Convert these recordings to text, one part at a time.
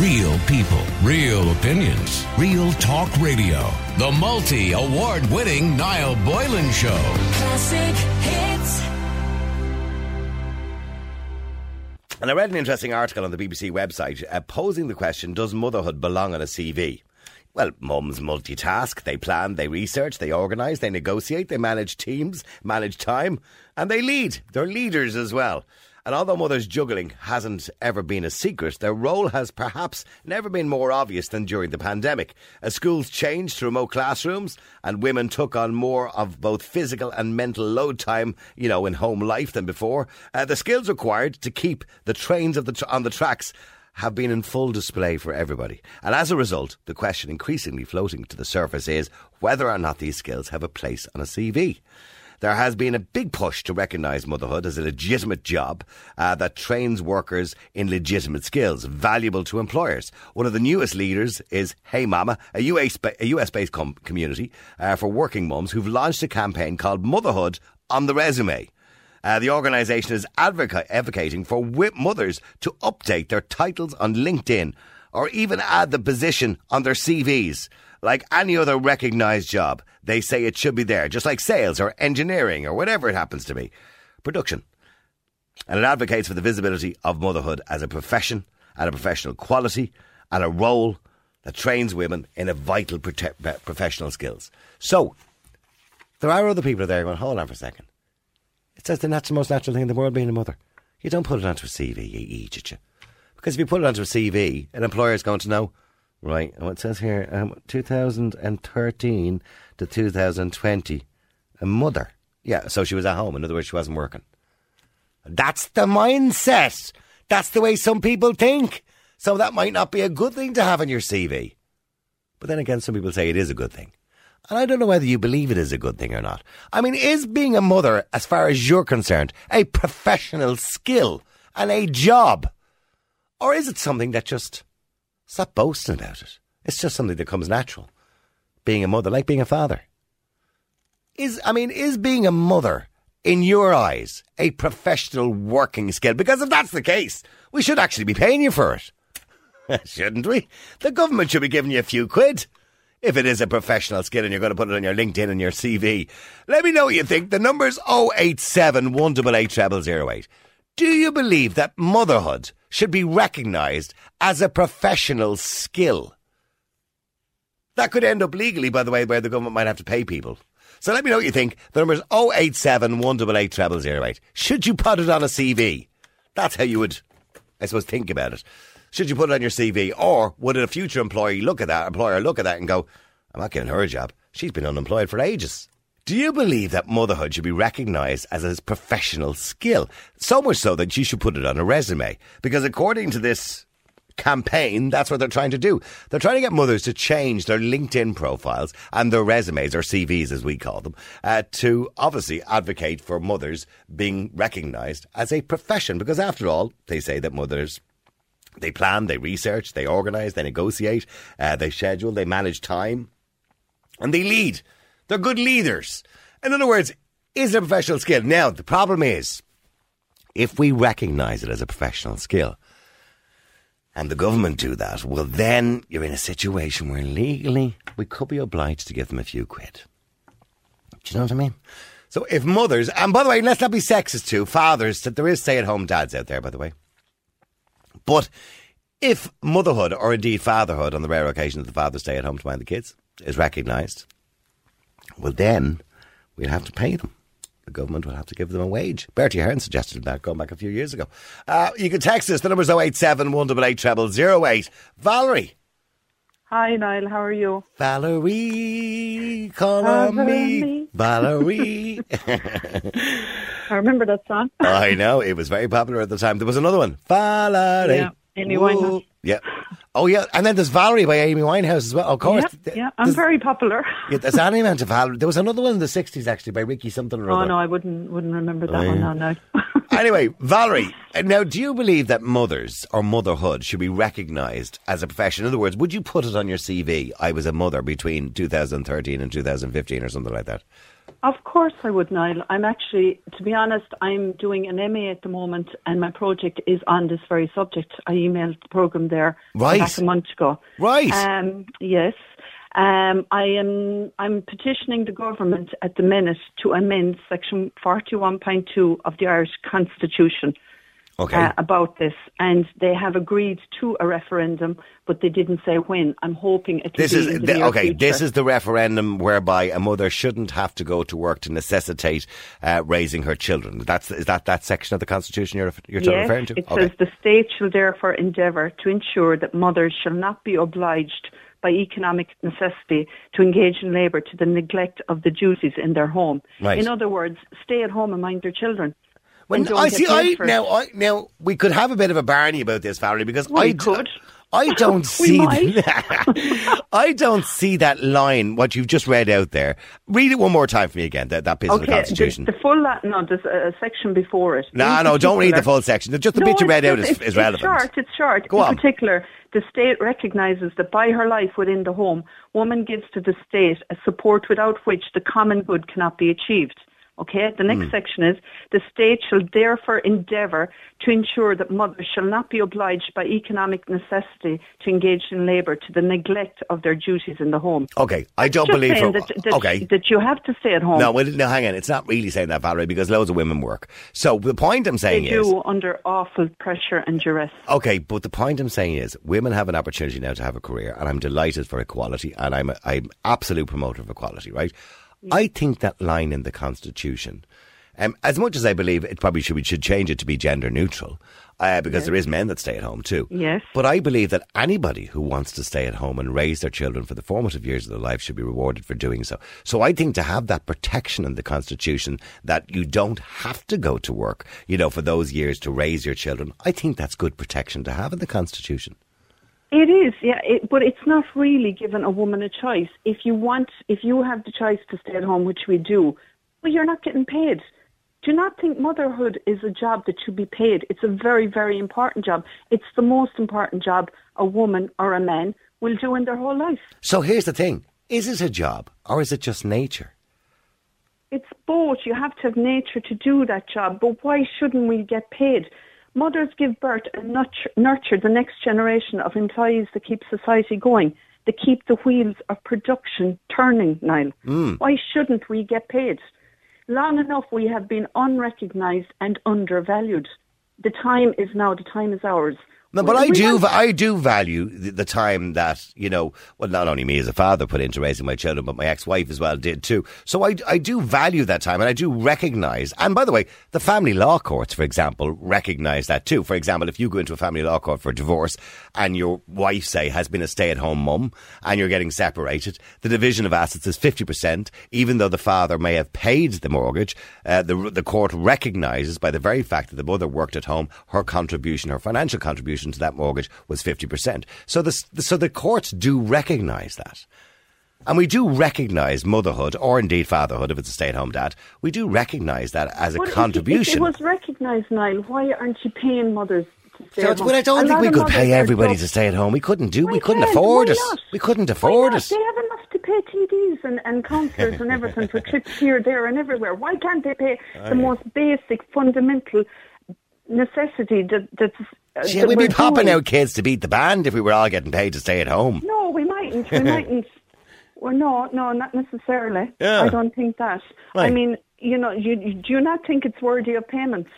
Real people, real opinions, real talk radio. The multi award winning Niall Boylan Show. Classic hits. And I read an interesting article on the BBC website uh, posing the question Does motherhood belong on a CV? Well, mums multitask, they plan, they research, they organise, they negotiate, they manage teams, manage time, and they lead. They're leaders as well. And although mothers' juggling hasn't ever been a secret, their role has perhaps never been more obvious than during the pandemic. As schools changed to remote classrooms and women took on more of both physical and mental load time, you know, in home life than before, uh, the skills required to keep the trains the tr- on the tracks have been in full display for everybody. And as a result, the question increasingly floating to the surface is whether or not these skills have a place on a CV. There has been a big push to recognise motherhood as a legitimate job uh, that trains workers in legitimate skills, valuable to employers. One of the newest leaders is Hey Mama, a US, a US based com- community uh, for working mums who've launched a campaign called Motherhood on the Resume. Uh, the organisation is advoca- advocating for mothers to update their titles on LinkedIn or even add the position on their CVs. Like any other recognised job, they say it should be there, just like sales or engineering or whatever it happens to be. Production. And it advocates for the visibility of motherhood as a profession and a professional quality and a role that trains women in a vital prote- professional skills. So, there are other people there going, hold on for a second. It says the nat- most natural thing in the world being a mother. You don't put it onto a CV. You. Because if you put it onto a CV, an employer is going to know, right, and what says here, um, 2013 to 2020, a mother. Yeah, so she was at home. In other words, she wasn't working. That's the mindset. That's the way some people think. So that might not be a good thing to have on your CV. But then again, some people say it is a good thing. And I don't know whether you believe it is a good thing or not. I mean, is being a mother, as far as you're concerned, a professional skill and a job? Or is it something that just, stop boasting about it. It's just something that comes natural. Being a mother, like being a father. Is, I mean, is being a mother, in your eyes, a professional working skill? Because if that's the case, we should actually be paying you for it. Shouldn't we? The government should be giving you a few quid if it is a professional skill and you're going to put it on your LinkedIn and your CV. Let me know what you think. The number's 087 188 0008. Do you believe that motherhood should be recognised as a professional skill? That could end up legally, by the way, where the government might have to pay people. So let me know what you think. The number's 087 188 0008. Should you put it on a CV? That's how you would, I suppose, think about it. Should you put it on your CV, or would a future employee look at that employer look at that and go, "I'm not giving her a job. She's been unemployed for ages." Do you believe that motherhood should be recognised as a professional skill? So much so that you should put it on a resume. Because according to this campaign, that's what they're trying to do. They're trying to get mothers to change their LinkedIn profiles and their resumes, or CVs as we call them, uh, to obviously advocate for mothers being recognised as a profession. Because after all, they say that mothers they plan, they research, they organise, they negotiate, uh, they schedule, they manage time, and they lead. They're good leaders. In other words, is it a professional skill? Now, the problem is, if we recognise it as a professional skill, and the government do that, well, then you're in a situation where legally we could be obliged to give them a few quid. Do you know what I mean? So if mothers, and by the way, let's not be sexist too, fathers, that there is stay at home dads out there, by the way. But if motherhood, or indeed fatherhood, on the rare occasion that the fathers stay at home to mind the kids, is recognised, well, then we'll have to pay them. The government will have to give them a wage. Bertie Ahern suggested that going back a few years ago. Uh, you can text us. The number's 087 188 0008. Valerie. Hi, Niall. How are you? Valerie, call on me. Valerie. Valerie. I remember that song. I know, it was very popular at the time. There was another one. Valerie. Yeah, Amy Winehouse. Yeah. Oh, yeah. And then there's Valerie by Amy Winehouse as well. Of course. yeah, yeah, I'm There's- very popular. Yeah, there's any amount of Valerie. There was another one in the 60s, actually, by Ricky something or oh, other. Oh no, I wouldn't wouldn't remember that Oh, one yeah. now. No. Anyway, Valerie, now do you believe that mothers or motherhood should be recognised as a profession? In other words, would you put it on your CV? I was a mother between 2013 and 2015 or something like that. Of course I would, Niall. I'm actually, to be honest, I'm doing an MA at the moment and my project is on this very subject. I emailed the programme there Right. back a month ago. Right. Um, yes. Um, I am I'm petitioning the government at the minute to amend section 41.2 of the Irish Constitution Okay. uh, about this, and they have agreed to a referendum, but they didn't say when. I'm hoping it will This be is in the okay. future. This is the referendum whereby a mother shouldn't have to go to work to necessitate uh, raising her children. That's is that that section of the constitution you're you're yes, referring to? It okay. says the state shall therefore endeavour to ensure that mothers shall not be obliged by economic necessity to engage in labour to the neglect of the duties in their home. Right. In other words, stay at home and mind their children. When and I see, I for now, I now we could have a bit of a Barney about this, Valerie, because We I could. I don't see. might. I don't see that line. What you've just read out there. Read it one more time for me again. That that bit of the Constitution. the, the full la- no, there's a, section before it. no, In no, don't read the full section. Just the no, bit you read out is, is relevant. It's short. It's short. Go In on. particular, the state recognises that by her life within the home, woman gives to the state a support without which the common good cannot be achieved. Okay. The next hmm. section is the state shall therefore endeavour to ensure that mothers shall not be obliged by economic necessity to engage in labour to the neglect of their duties in the home. Okay, I don't Just believe. that, that, okay, that you have to stay at home. no, well, no, hang on. It's not really saying that, Valerie, because loads of women work. So the point I'm they saying is, do under awful pressure and duress. Okay, but the point I'm saying is, women have an opportunity now to have a career, and I'm delighted for equality, and I'm a, I'm absolute promoter of equality, right? I think that line in the Constitution, um, as much as I believe it probably should we should change it to be gender neutral, uh, because there is men that stay at home too. Yes. But I believe that anybody who wants to stay at home and raise their children for the formative years of their life should be rewarded for doing so. So I think to have that protection in the Constitution that you don't have to go to work, you know, for those years to raise your children, I think that's good protection to have in the Constitution. It is, yeah, it, but it's not really giving a woman a choice. If you want, if you have the choice to stay at home, which we do, well, you're not getting paid. Do not think motherhood is a job that should be paid. It's a very, very important job. It's the most important job a woman or a man will do in their whole life. So here's the thing. Is it a job or is it just nature? It's both. You have to have nature to do that job, but why shouldn't we get paid? Mothers give birth and nurture, nurture the next generation of employees that keep society going, that keep the wheels of production turning, Niall. Hmm. Why shouldn't we get paid? Long enough we have been unrecognised and undervalued. The time is now, the time is ours. No, but I do, I do value the, the time that you know. Well, not only me as a father put into raising my children, but my ex-wife as well did too. So I, I do value that time, and I do recognise. And by the way, the family law courts, for example, recognise that too. For example, if you go into a family law court for divorce, and your wife say has been a stay-at-home mum, and you're getting separated, the division of assets is fifty percent, even though the father may have paid the mortgage. Uh, the the court recognises by the very fact that the mother worked at home, her contribution, her financial contribution to that mortgage was 50%. So the, so the courts do recognise that. And we do recognise motherhood, or indeed fatherhood, if it's a stay-at-home dad. We do recognise that as a But if it- contribution. If it was recognised, Niall, why aren't you paying mothers to stay So home? I don't A think we could pay everybody to stay at home. We couldn't do. We couldn't afford it. We couldn't afford it. They have enough to pay TDs and, and councillors and everything for trips here, there, and everywhere. Why can't they pay the most basic, fundamental necessity that that's? Uh, Yeah, that we'd be popping doing? out kids to beat the band if we were all getting paid to stay at home. No, we mightn't. We mightn't. Well, no, no, not necessarily. Yeah. I don't think that. I mean, you know, you, you do you not think it's worthy of payments?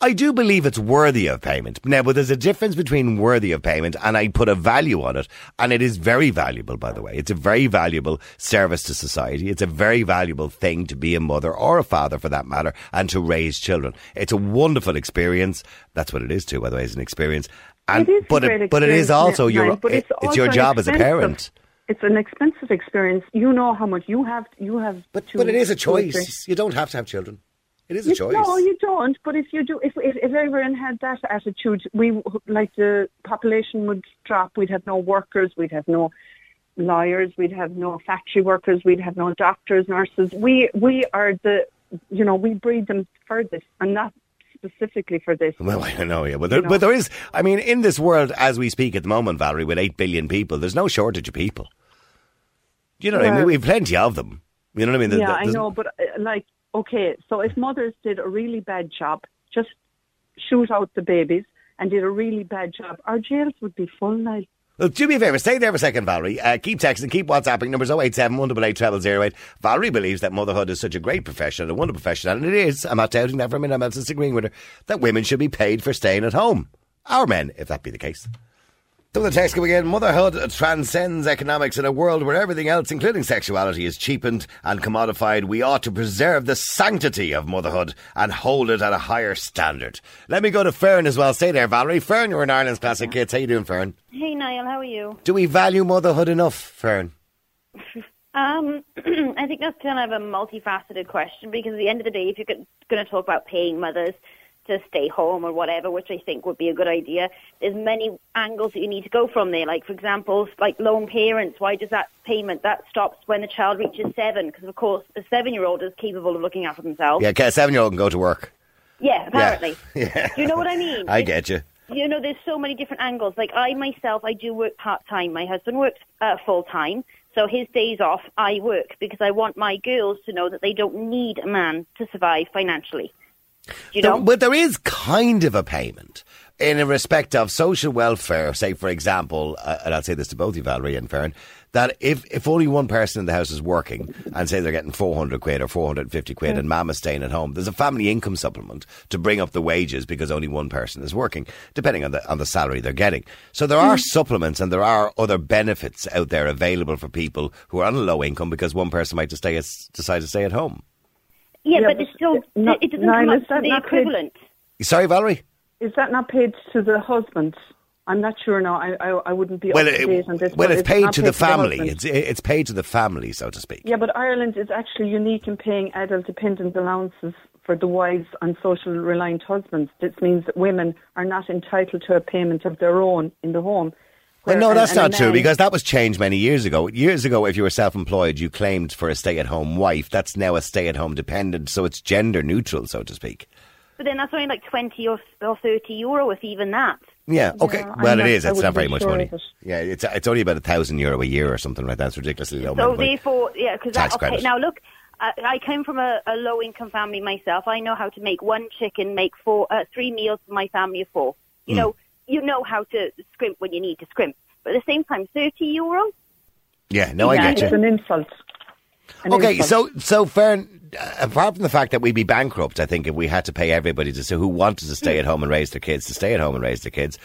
I do believe it's worthy of payment. Now, but there's a difference between worthy of payment and I put a value on it. And it is very valuable, by the way. It's a very valuable service to society. It's a very valuable thing to be a mother or a father for that matter and to raise children. It's a wonderful experience. That's what it is too, by the way, it's an experience. And, it is but a great it, but it is also your, but it- it's, it's your also job as a parent. It's an expensive experience. You know how much you have. You have. But, but it is a children. choice. You don't have to have children. It is a You- choice. No, you don't. But if you do, if, if if everyone had that attitude, we like the population would drop. We'd have no workers. We'd have no lawyers. We'd have no factory workers. We'd have no doctors, nurses. We we are the, you know, we breed them for this, and not specifically for this. Well, I know, yeah. But there, know. but there is, I mean, in this world as we speak at the moment, Valerie, with 8 billion people, there's no shortage of people. Do you know what I mean? We have plenty of them. You know what I mean? Yeah, I know, but uh, like, okay, so if mothers did a really bad job, just shoot out the babies and did a really bad job, our jails would be full now. Well, do me a favour, stay there for a second, Valerie. Uh, keep texting, keep WhatsApping. Numbers 087 188 0008. Valerie believes that motherhood is such a great profession a wonderful profession, and it is. I'm not doubting that for a minute. I'm not disagreeing with her. That women should be paid for staying at home. Our men, if that be the case. So the text coming in, motherhood transcends economics in a world where everything else, including sexuality, is cheapened and commodified. We ought to preserve the sanctity of motherhood and hold it at a higher standard. Let me go to Fern as well. Stay there, Valerie. Fern, you're in Ireland's Classic Hits. How you doing, Fern? Hey Niall, how are you? Do we value motherhood enough, Fern? Um, I think that's kind of a multifaceted question because at the end of the day, if you're going to talk about paying mothers to stay home or whatever, which I think would be a good idea, there's many angles that you need to go from there. Like, for example, like lone parents, why does that payment, that stops when the child reaches seven? Because, of course, a seven-year-old is capable of looking after themselves. Yeah, a seven year old can go to work. Yeah, apparently. Yeah. Do you know what I mean? I get you. you know, there's so many different angles. Like I myself, I do work part time. My husband works uh, full time, so his days off, I work because I want my girls to know that they don't need a man to survive financially. You There- know? but there is kind of a payment in a respect of social welfare. Say, for example, uh, and I'll say this to both you, Valerie and Fern, that if, if only one person in the house is working and say they're getting 400 quid or 450 quid and mama's staying at home, there's a family income supplement to bring up the wages because only one person is working, depending on the, on the salary they're getting. So there are supplements and there are other benefits out there available for people who are on a low income because one person might just stay, decide to stay at home. Yeah, Yeah, but but it's still not- it doesn't Niall, come up to the not paid- equivalent. Sorry, Valerie? Is that not paid to the husband? I'm not sure now. I I, I wouldn't be Well, up to date on this. it, well but it's paid not to the family. husband. it's it's paid to the family, so to speak. Yeah, but Ireland is actually unique in paying adult dependent allowances for the wives and social reliant husbands. This means that women are not entitled to a payment of their own in the home. Well, no, that's and not true because that was changed many years ago. Years ago, if you were self-employed, you claimed for a stay-at-home wife. That's now a stay-at-home dependent, so it's gender neutral, so to speak. But then that's only like twenty or, or thirty euro, if even that. Yeah, okay. I'm well, not- it is. It's wouldn't very much sure money. it. Yeah, it's it's only about a thousand euro a year or something like that. It's ridiculously low. So therefore, yeah, because okay. credit. Now look, I, I came from a, a low income family myself. I know how to make one chicken, make four, uh, three meals for my family of four. You know, you know how to scrimp when you need to scrimp. But at the same time, thirty euro. Yeah, no, I Yeah, get it's you. an insult. An Okay, insult. so so Fern, uh, apart from the fact that we'd be bankrupt, I think if we had to pay everybody to so who wanted to stay at home and raise their kids to stay at home and raise their kids,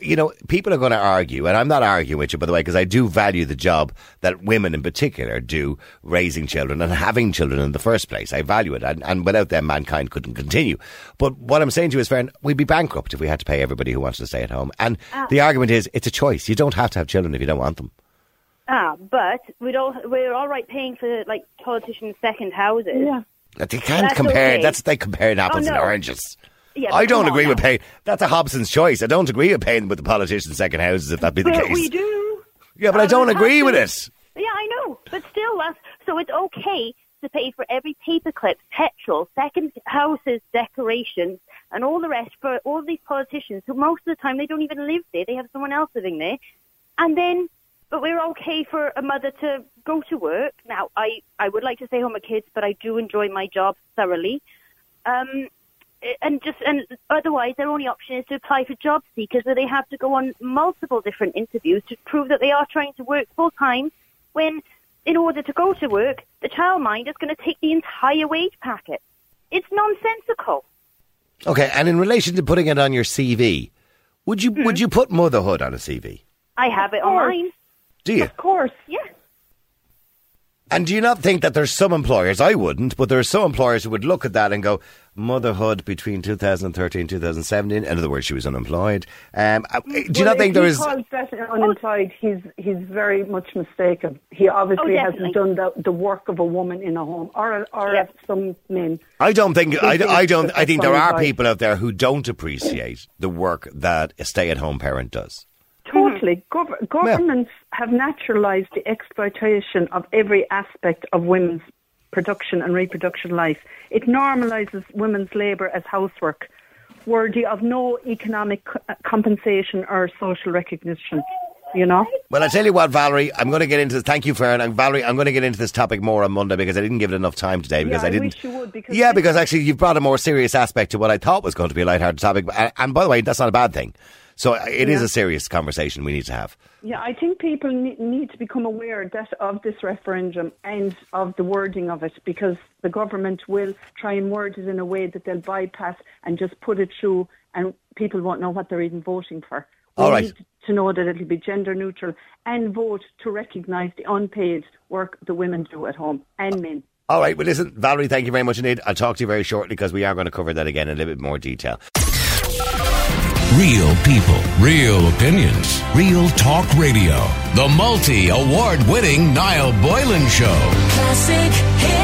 you know, people are going to argue, and I'm not arguing with you, by the way, because I do value the job that women in particular do raising children and having children in the first place. I value it, and, and without them, mankind couldn't continue. But what I'm saying to you is, Fern, we'd be bankrupt if we had to pay everybody who wants to stay at home. And the argument is, it's a choice. You don't have to have children if you don't want them. Ah, but we'd all we're all right paying for like politicians' second houses. yeah. That They can't That's compare. okay. That's they comparing apples Oh, and oranges. Yeah, I don't agree with now. paying. That's a Hobson's choice. I don't agree with paying with the politicians' second houses if that be the But case. we do. Yeah, but I Oh, don't agree with it. Yeah, I know, but still, that's so it's okay to pay for every paperclip, petrol, second houses, decorations, and all the rest for all these politicians who most of the time they don't even live there; they have someone else living there, and then. But we're okay for a mother to go to work. Now, I, I would like to stay home with kids, but I do enjoy my job thoroughly. Um, and just and otherwise, their only option is to apply for job seekers, where they have to go on multiple different interviews to prove that they are trying to work full time. When, in order to go to work, the childminder is going to take the entire wage packet. It's nonsensical. Okay, and in relation to putting it on your CV, would you Hmm. would you put motherhood on a CV? I have it online. Do you? Of course. Yeah. And do you not think that there's some employers, I wouldn't, but there are some employers who would look at that and go, motherhood between 2013 and 2017. In other words, she was unemployed. Um, uh, do you Well, not think if there he is. calls that unemployed, he's he's very much mistaken. He obviously Oh, hasn't done the, the work of a woman in a home, or or Yeah. some men. I don't think I, I don't I think there are people out there who don't appreciate the work that a stay-at-home parent does. Totally. Gov- governments have naturalised the exploitation of every aspect of women's production and reproduction life. It normalises women's labour as housework, worthy of no economic co- uh, compensation or social recognition. You know. Well, I tell you what, Valerie, I'm going to get into this. Thank you, Fern. And Valerie, I'm going to get into this topic more on Monday because I didn't give it enough time today because Yeah, I I didn't. wish you would, because yeah, because actually you've brought a more serious aspect to what I thought was going to be a lighthearted topic. And, and by the way, that's not a bad thing. So uh, it is Yeah. a serious conversation we need to have. Yeah, I think people need to become aware that of this referendum and of the wording of it because the government will try and word it in a way that they'll bypass and just put it through and people won't know what they're even voting for. We All right. need to know that it'll be gender neutral and vote to recognise the unpaid work the women do at home and men. All right, well, listen, Valerie, thank you very much indeed. I'll talk to you very shortly because we are going to cover that again in a little bit more detail. Real people, real opinions, real talk radio. The multi award winning Niall Boylan Show. Classic hits.